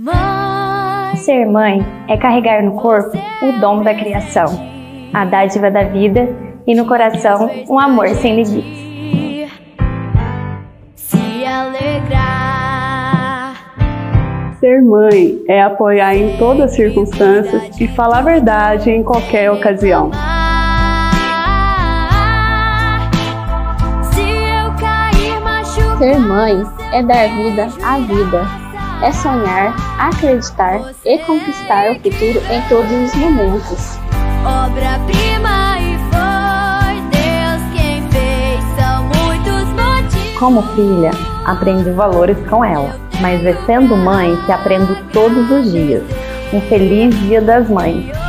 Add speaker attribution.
Speaker 1: Mãe,
Speaker 2: Ser mãe é carregar no corpo o dom da criação, a dádiva da vida e no coração um amor sem limites.
Speaker 1: se alegrar.
Speaker 3: Ser mãe é apoiar em todas as circunstâncias e falar a verdade em qualquer ocasião.
Speaker 4: Ser mãe é dar vida à vida, é sonhar, acreditar e conquistar o futuro em todos os momentos.
Speaker 1: Obra-prima e foi Deus quem fez. São muitos motivos.
Speaker 5: Como filha, aprendi valores com ela, mas é sendo mãe que aprendo todos os dias. Um feliz Dia das Mães!